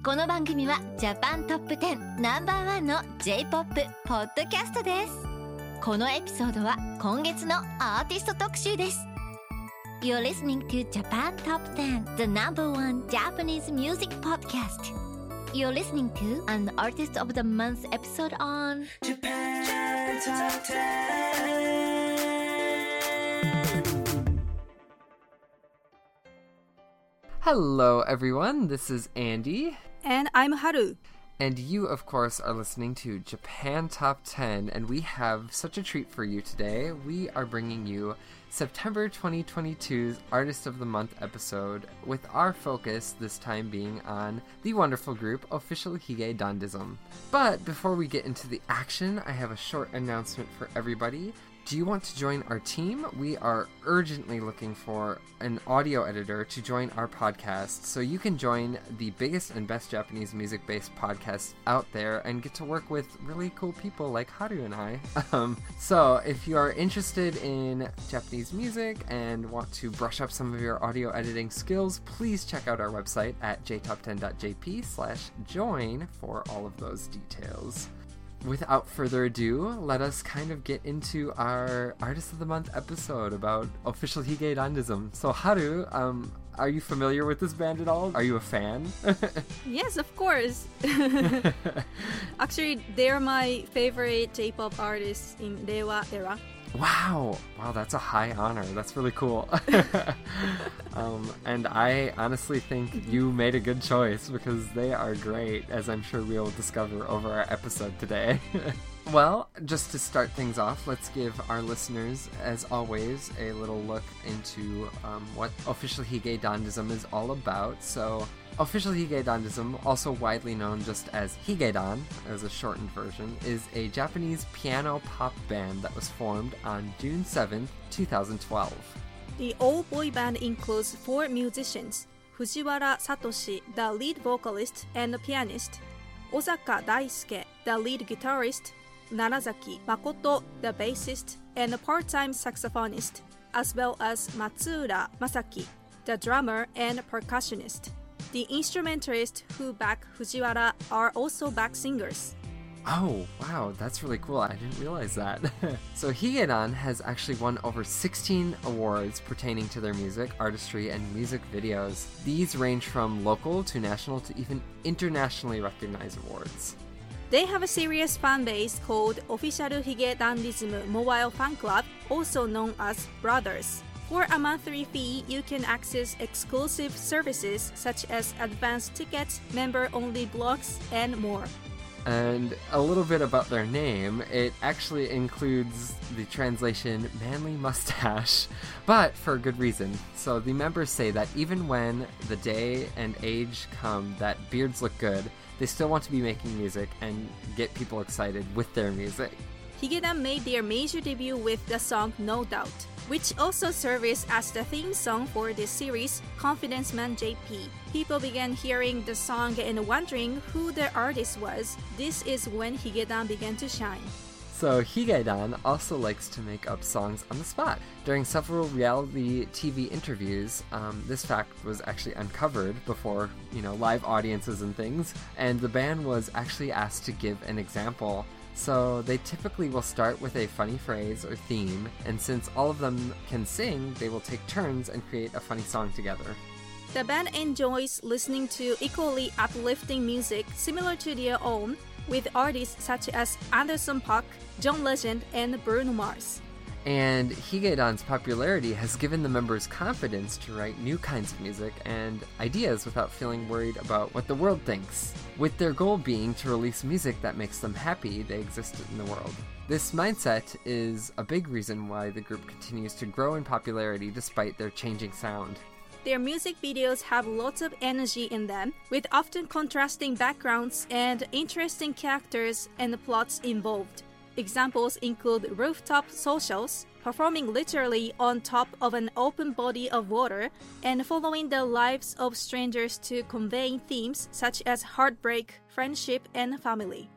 この番組はジャパントップ10ナンバーワンの J-POP ポッドキャストですこのエピソードは今月のアーティスト特集です You're listening to Japan Top 10 The number one Japanese music podcast You're listening to an Artist of the Month episode on Japan Top 10. Hello, everyone. This is Andy. And I'm Haru. And you, of course, are listening to Japan Top 10, and we have such a treat for you today. We are bringing you September 2022's Artist of the Month episode, with our focus this time being on the wonderful group Official Hige Dandism. But before we get into the action, I have a short announcement for everybody. Do you want to join our team? We are urgently looking for an audio editor to join our podcast so you can join the biggest and best Japanese music based podcasts out there and get to work with really cool people like Haru and I. Um, so, if you are interested in Japanese music and want to brush up some of your audio editing skills, please check out our website at jtop10.jp slash join for all of those details without further ado, let us kind of get into our Artist of the Month episode about official Hige Dandism. So, Haru, um, are you familiar with this band at all? Are you a fan? yes, of course. Actually, they're my favorite J-pop artists in Reiwa era. Wow, wow, that's a high honor. That's really cool. um, and I honestly think you made a good choice because they are great, as I'm sure we will discover over our episode today. well, just to start things off, let's give our listeners, as always, a little look into um, what official Hige Dandism is all about. So, Official Higedandism, also widely known just as Higedan as a shortened version, is a Japanese piano pop band that was formed on June 7, 2012. The all boy band includes four musicians Fujiwara Satoshi, the lead vocalist and pianist, Ozasa Daisuke, the lead guitarist, Narazaki Makoto, the bassist and part time saxophonist, as well as Matsuura Masaki, the drummer and percussionist. The instrumentalists who back Fujiwara are also back singers. Oh, wow, that's really cool. I didn't realize that. so, Higedan has actually won over 16 awards pertaining to their music, artistry, and music videos. These range from local to national to even internationally recognized awards. They have a serious fan base called Official Hige Dandism Mobile Fan Club, also known as Brothers. For a monthly fee, you can access exclusive services such as advance tickets, member only blogs, and more. And a little bit about their name, it actually includes the translation manly mustache, but for a good reason. So the members say that even when the day and age come that beards look good, they still want to be making music and get people excited with their music. Higedan made their major debut with the song No Doubt which also serves as the theme song for this series, Confidence Man JP. People began hearing the song and wondering who the artist was. This is when Higedan began to shine. So Higedan also likes to make up songs on the spot. During several reality TV interviews, um, this fact was actually uncovered before, you know, live audiences and things, and the band was actually asked to give an example so they typically will start with a funny phrase or theme, and since all of them can sing, they will take turns and create a funny song together. The band enjoys listening to equally uplifting music similar to their own, with artists such as Anderson .Paak, John Legend, and Bruno Mars. And Higedan's popularity has given the members confidence to write new kinds of music and ideas without feeling worried about what the world thinks, with their goal being to release music that makes them happy they exist in the world. This mindset is a big reason why the group continues to grow in popularity despite their changing sound. Their music videos have lots of energy in them, with often contrasting backgrounds and interesting characters and plots involved. Examples include rooftop socials, performing literally on top of an open body of water, and following the lives of strangers to convey themes such as heartbreak, friendship, and family.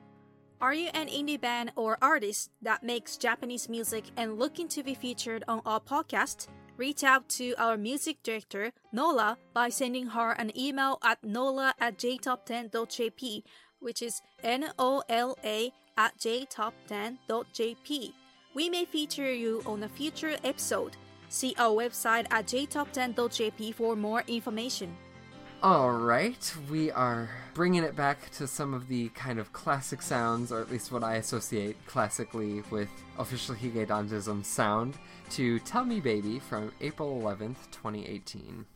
Are you an indie band or artist that makes Japanese music and looking to be featured on our podcast? Reach out to our music director, Nola, by sending her an email at nola at jtop10.jp, which is N O L A at jtop10.jp. We may feature you on a future episode. See our website at jtop10.jp for more information. All right, we are bringing it back to some of the kind of classic sounds, or at least what I associate classically with official Hige Dandism sound, to Tell Me Baby from April 11th, 2018.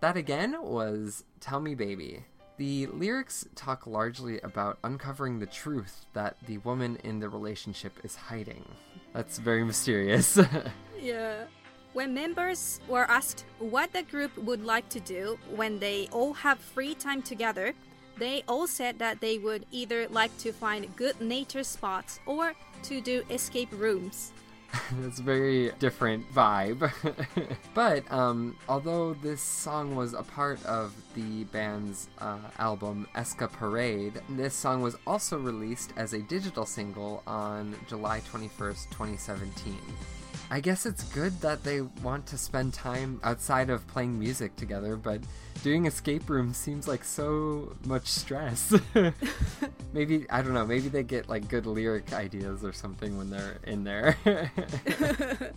That again was Tell Me Baby. The lyrics talk largely about uncovering the truth that the woman in the relationship is hiding. That's very mysterious. Yeah. When members were asked what the group would like to do when they all have free time together, they all said that they would either like to find good nature spots or to do escape rooms. it's a very different vibe. but um, although this song was a part of the band's uh, album Escaparade, this song was also released as a digital single on July 21st, 2017. I guess it's good that they want to spend time outside of playing music together, but doing escape rooms seems like so much stress. maybe, I don't know, maybe they get like good lyric ideas or something when they're in there.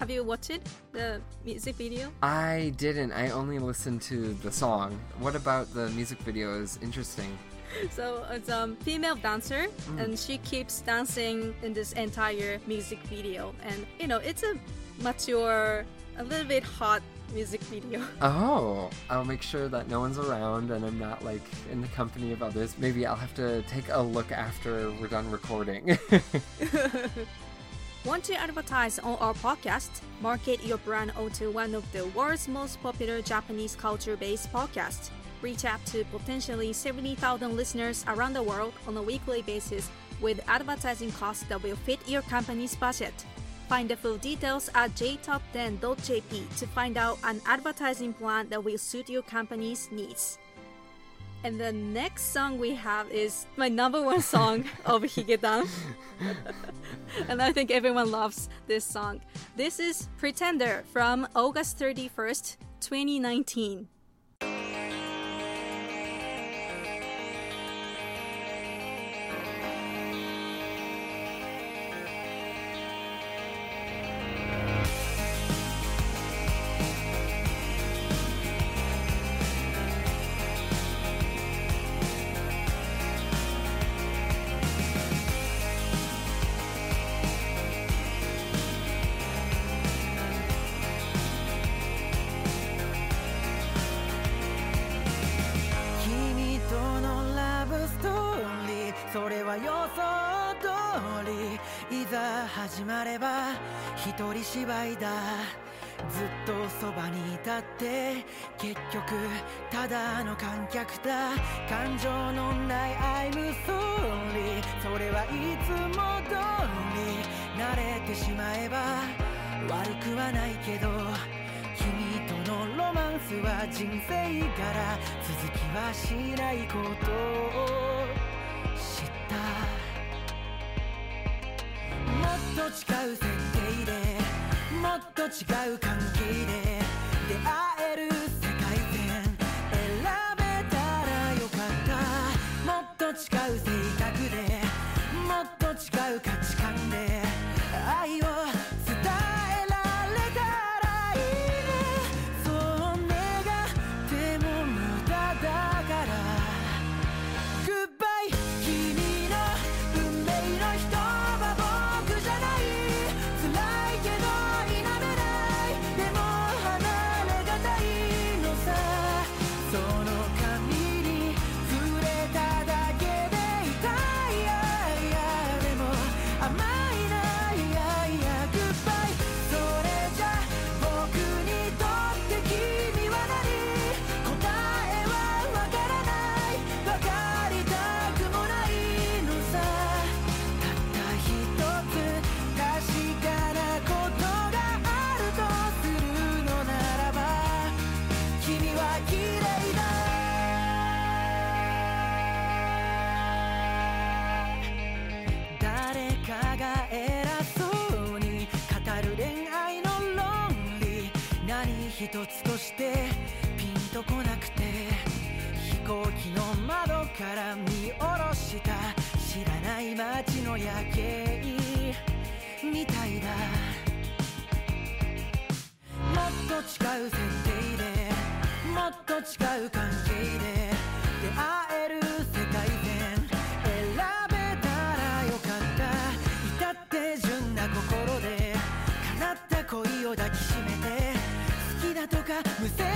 Have you watched it? The music video? I didn't, I only listened to the song. What about the music video is interesting? So it's a um, female dancer, and she keeps dancing in this entire music video. And you know, it's a mature, a little bit hot music video. Oh, I'll make sure that no one's around and I'm not like in the company of others. Maybe I'll have to take a look after we're done recording. Want to advertise on our podcast? Market your brand onto one of the world's most popular Japanese culture based podcasts. Reach out to potentially 70,000 listeners around the world on a weekly basis with advertising costs that will fit your company's budget. Find the full details at jtop10.jp to find out an advertising plan that will suit your company's needs. And the next song we have is my number one song of Higedan. and I think everyone loves this song. This is Pretender from August 31st, 2019. 始まれば一人芝居だずっとそばにいたって結局ただの観客だ。感情のない I'm sorry それはいつも通り。慣れてしまえば悪くはないけど君とのロマンスは人生から続きはしないこと。と違う設定でもっと違う関係で出会える世界線選べたらよかった。もっと違う性格でもっと違う価値一つとしてピンとこなくて飛行機の窓から見下ろした知らない街の夜景みたいだ。もっと違う前提でもっと違う関係で無責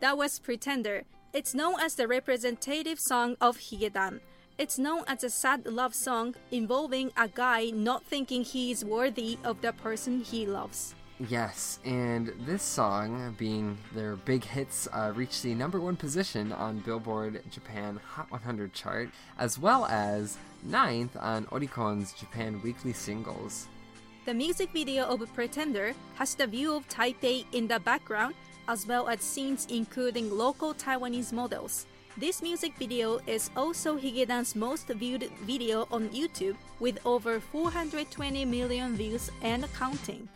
That was Pretender. It's known as the representative song of Higedan. It's known as a sad love song involving a guy not thinking he is worthy of the person he loves. Yes, and this song, being their big hits, uh, reached the number one position on Billboard Japan Hot 100 chart, as well as ninth on Oricon's Japan Weekly Singles. The music video of Pretender has the view of Taipei in the background, as well as scenes including local Taiwanese models. This music video is also Higedan's most viewed video on YouTube, with over 420 million views and counting.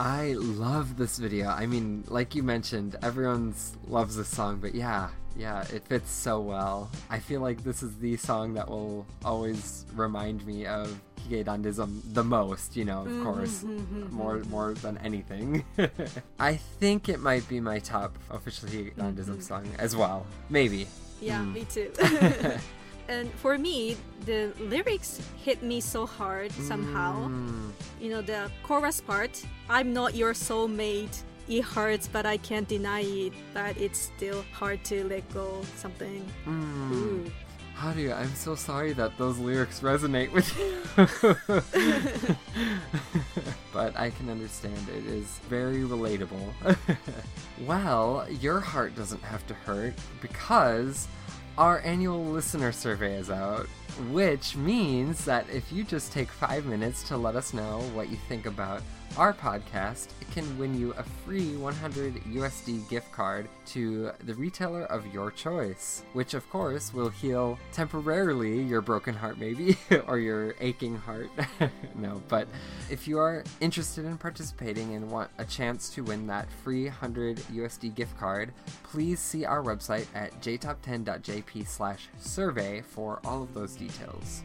I love this video. I mean, like you mentioned, everyone loves this song, but yeah, yeah, it fits so well. I feel like this is the song that will always remind me of Higedandism um, the most, you know, of mm-hmm, course, mm-hmm, more mm-hmm. more than anything. I think it might be my top official Higedandism song as well. Maybe. Yeah, mm. me too. and for me, the lyrics hit me so hard somehow. Mm. You know, the chorus part I'm not your soulmate. It hurts, but I can't deny it. But it's still hard to let go. Something. Mm. Ooh. Haru, I'm so sorry that those lyrics resonate with you. but I can understand it is very relatable. well, your heart doesn't have to hurt because our annual listener survey is out, which means that if you just take five minutes to let us know what you think about our podcast, can win you a free 100 USD gift card to the retailer of your choice, which of course will heal temporarily your broken heart, maybe, or your aching heart. no, but if you are interested in participating and want a chance to win that free 100 USD gift card, please see our website at jtop10.jp slash survey for all of those details.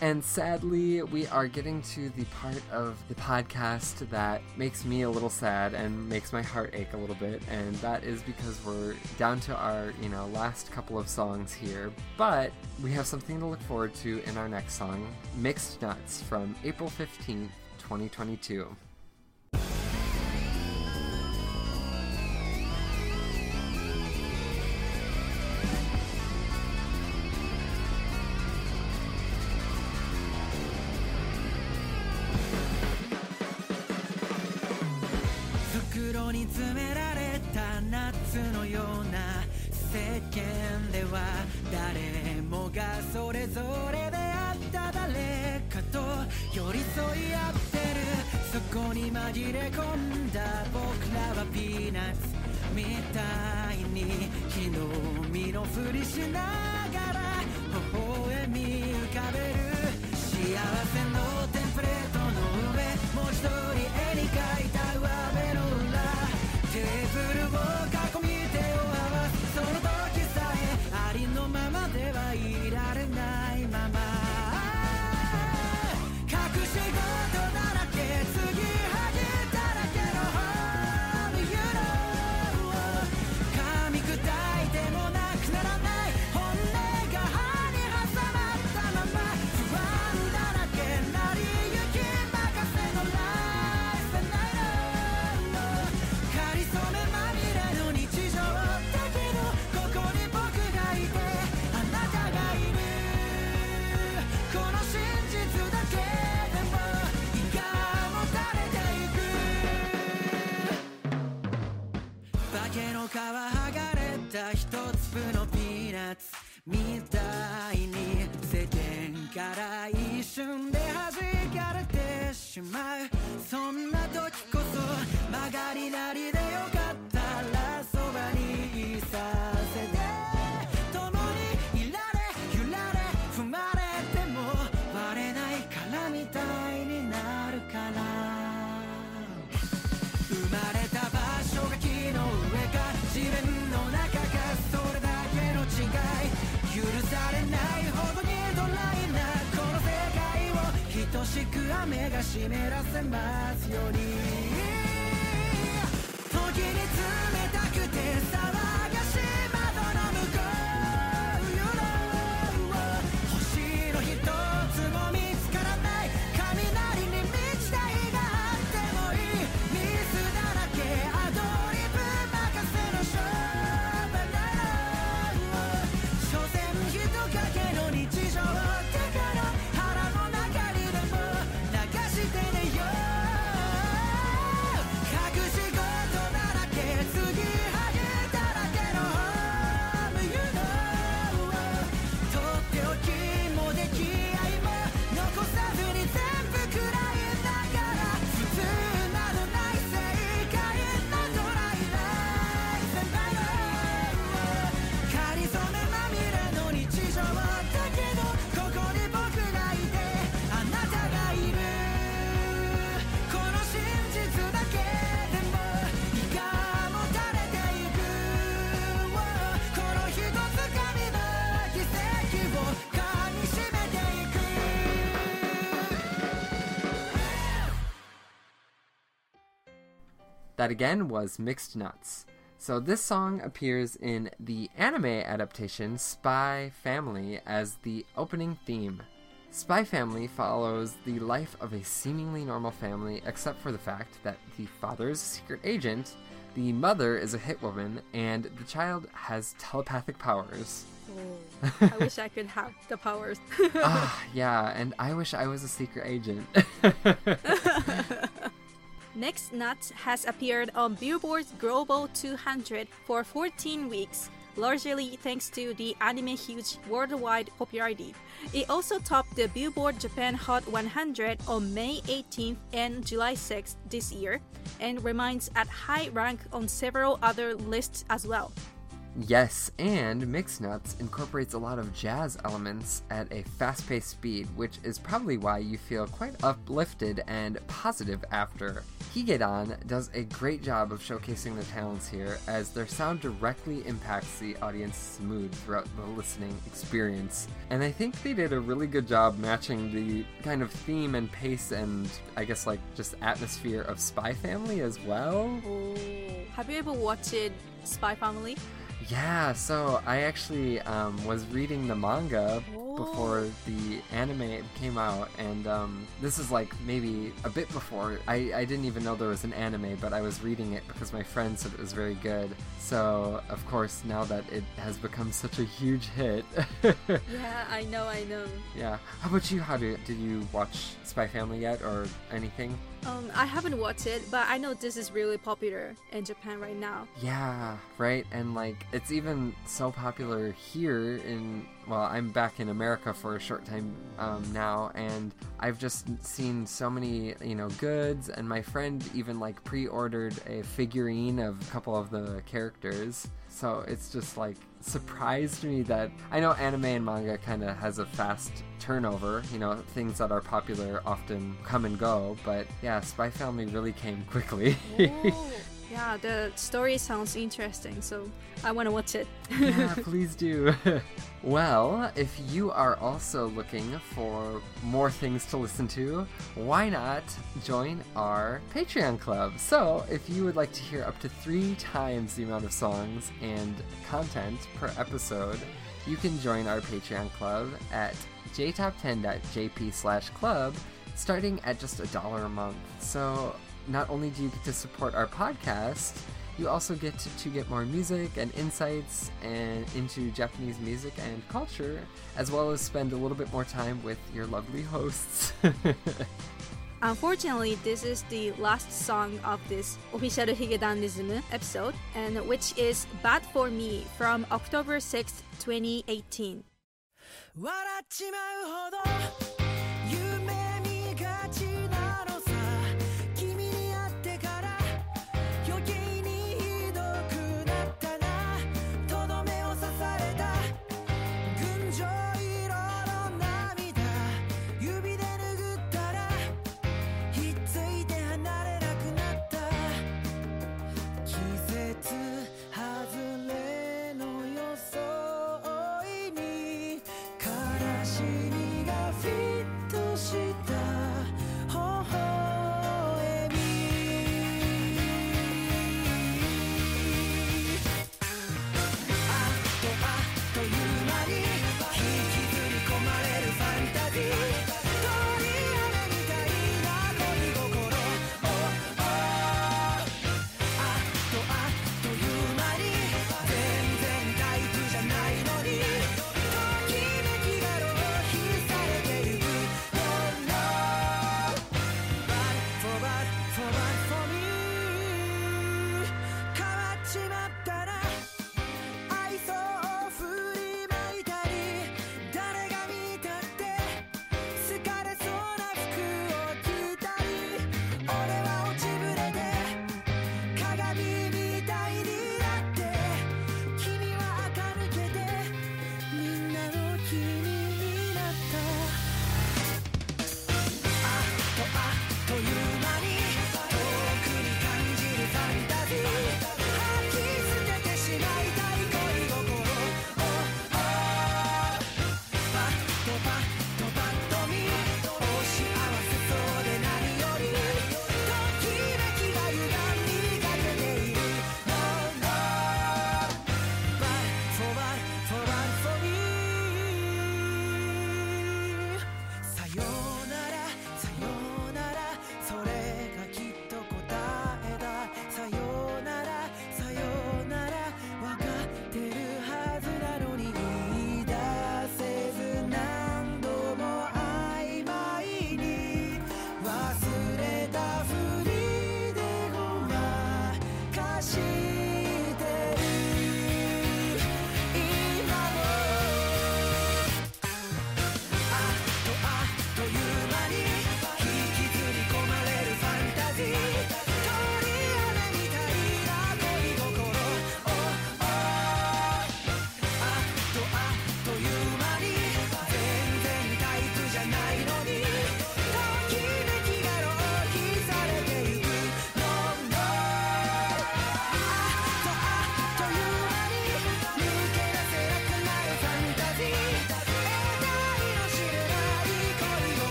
And sadly, we are getting to the part of the podcast that makes me a little sad and makes my heart ache a little bit, and that is because we're down to our, you know, last couple of songs here. But we have something to look forward to in our next song, Mixed Nuts from April 15th, 2022. たいに日の身のふりしながら微笑み浮かべる。幸せのテンプレートの上もう一度た一粒のピーナッツ。みたいに世間から一瞬で弾かれてしまう。そんな時こそ曲がりなりで目が湿らせますように。That again was Mixed Nuts. So this song appears in the anime adaptation Spy Family as the opening theme. Spy Family follows the life of a seemingly normal family except for the fact that the father is a secret agent, the mother is a hit woman, and the child has telepathic powers. I wish I could have the powers. ah, yeah, and I wish I was a secret agent. Mixed Nuts has appeared on Billboard's Global 200 for 14 weeks, largely thanks to the anime huge worldwide popularity. It also topped the Billboard Japan Hot 100 on May 18th and July 6th this year, and remains at high rank on several other lists as well. Yes, and Mixed Nuts incorporates a lot of jazz elements at a fast paced speed, which is probably why you feel quite uplifted and positive after. Higedan does a great job of showcasing their talents here, as their sound directly impacts the audience's mood throughout the listening experience. And I think they did a really good job matching the kind of theme and pace and I guess like just atmosphere of Spy Family as well. Oh. Have you ever watched Spy Family? Yeah, so I actually um, was reading the manga Oh. before the anime came out, and um, this is like maybe a bit before. I, I didn't even know there was an anime, but I was reading it because my friend said it was very good. So, of course, now that it has become such a huge hit. Yeah, I know, I know. yeah. How about you? How did you watch Spy Family yet or anything? Um, I haven't watched it, but I know this is really popular in Japan right now. Yeah, right. And like, it's even so popular here in. Well, I'm back in America for a short time um, now, and I've just seen so many, you know, goods. And my friend even like pre-ordered a figurine of a couple of the characters. So it's just like surprised me that I know anime and manga kind of has a fast turnover. You know, things that are popular often come and go, but yeah, Spy Family really came quickly. Yeah, the story sounds interesting, so I want to watch it. yeah, please do. well, if you are also looking for more things to listen to, why not join our Patreon club? So, if you would like to hear up to three times the amount of songs and content per episode, you can join our Patreon club at jtop10.jp slash club starting at just a dollar a month. So not only do you get to support our podcast, you also get to, to get more music and insights and into Japanese music and culture, as well as spend a little bit more time with your lovely hosts. Unfortunately, this is the last song of this official Higedandism episode, and which is Bad for Me from October 6th, 2018.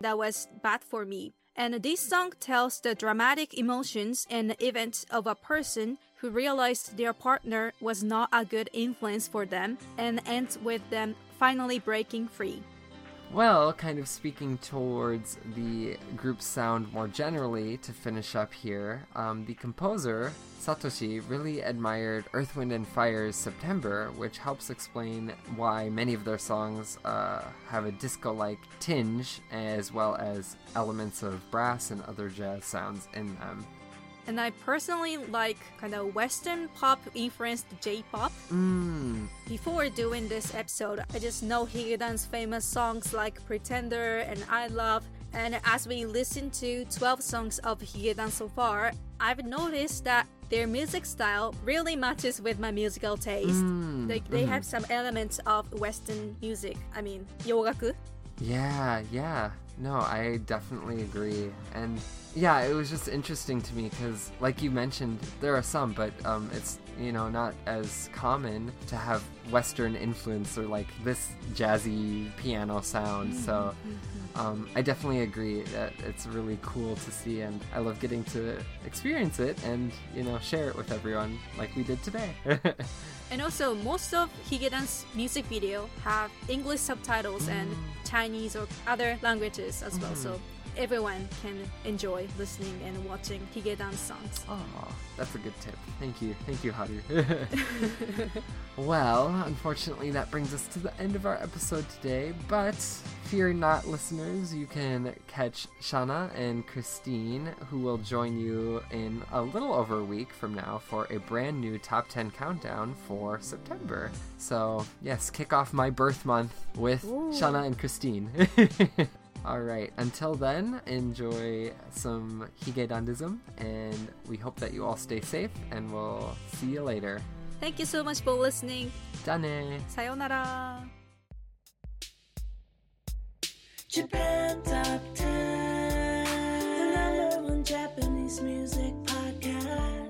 That was bad for me. And this song tells the dramatic emotions and events of a person who realized their partner was not a good influence for them and ends with them finally breaking free. Well, kind of speaking towards the group's sound more generally, to finish up here, um, the composer, Satoshi, really admired Earth, Wind, and Fire's September, which helps explain why many of their songs uh, have a disco like tinge, as well as elements of brass and other jazz sounds in them. And I personally like kind of Western pop influenced J pop. Mmm. Before doing this episode, I just know Higedan's famous songs like Pretender and I Love. And as we listen to 12 songs of Higedan so far, I've noticed that their music style really matches with my musical taste. Mm, Like they have some elements of Western music. I mean, yogaku. Yeah, yeah. No, I definitely agree. And yeah, it was just interesting to me because, like you mentioned, there are some, but um, it's, you know, not as common to have Western influence or like this jazzy piano sound. So um, I definitely agree that it's really cool to see, and I love getting to experience it and, you know, share it with everyone like we did today. And also, most of Higedan's music video have English subtitles and mm. Chinese or other languages as well. So everyone can enjoy listening and watching Higedan's songs. Oh, that's a good tip. Thank you. Thank you, Haru. well, unfortunately, that brings us to the end of our episode today. But fear not, listeners, you can catch Shana and Christine, who will join you in a little over a week from now for a brand new top 10 countdown for September. So, yes, kick off my birth month with Shana and Christine. All right. Until then, enjoy some Higedandism, and we hope that you all stay safe. And we'll see you later. Thank you so much for listening. Dane. Sayonara. Japan Top 10, the number one Japanese music podcast.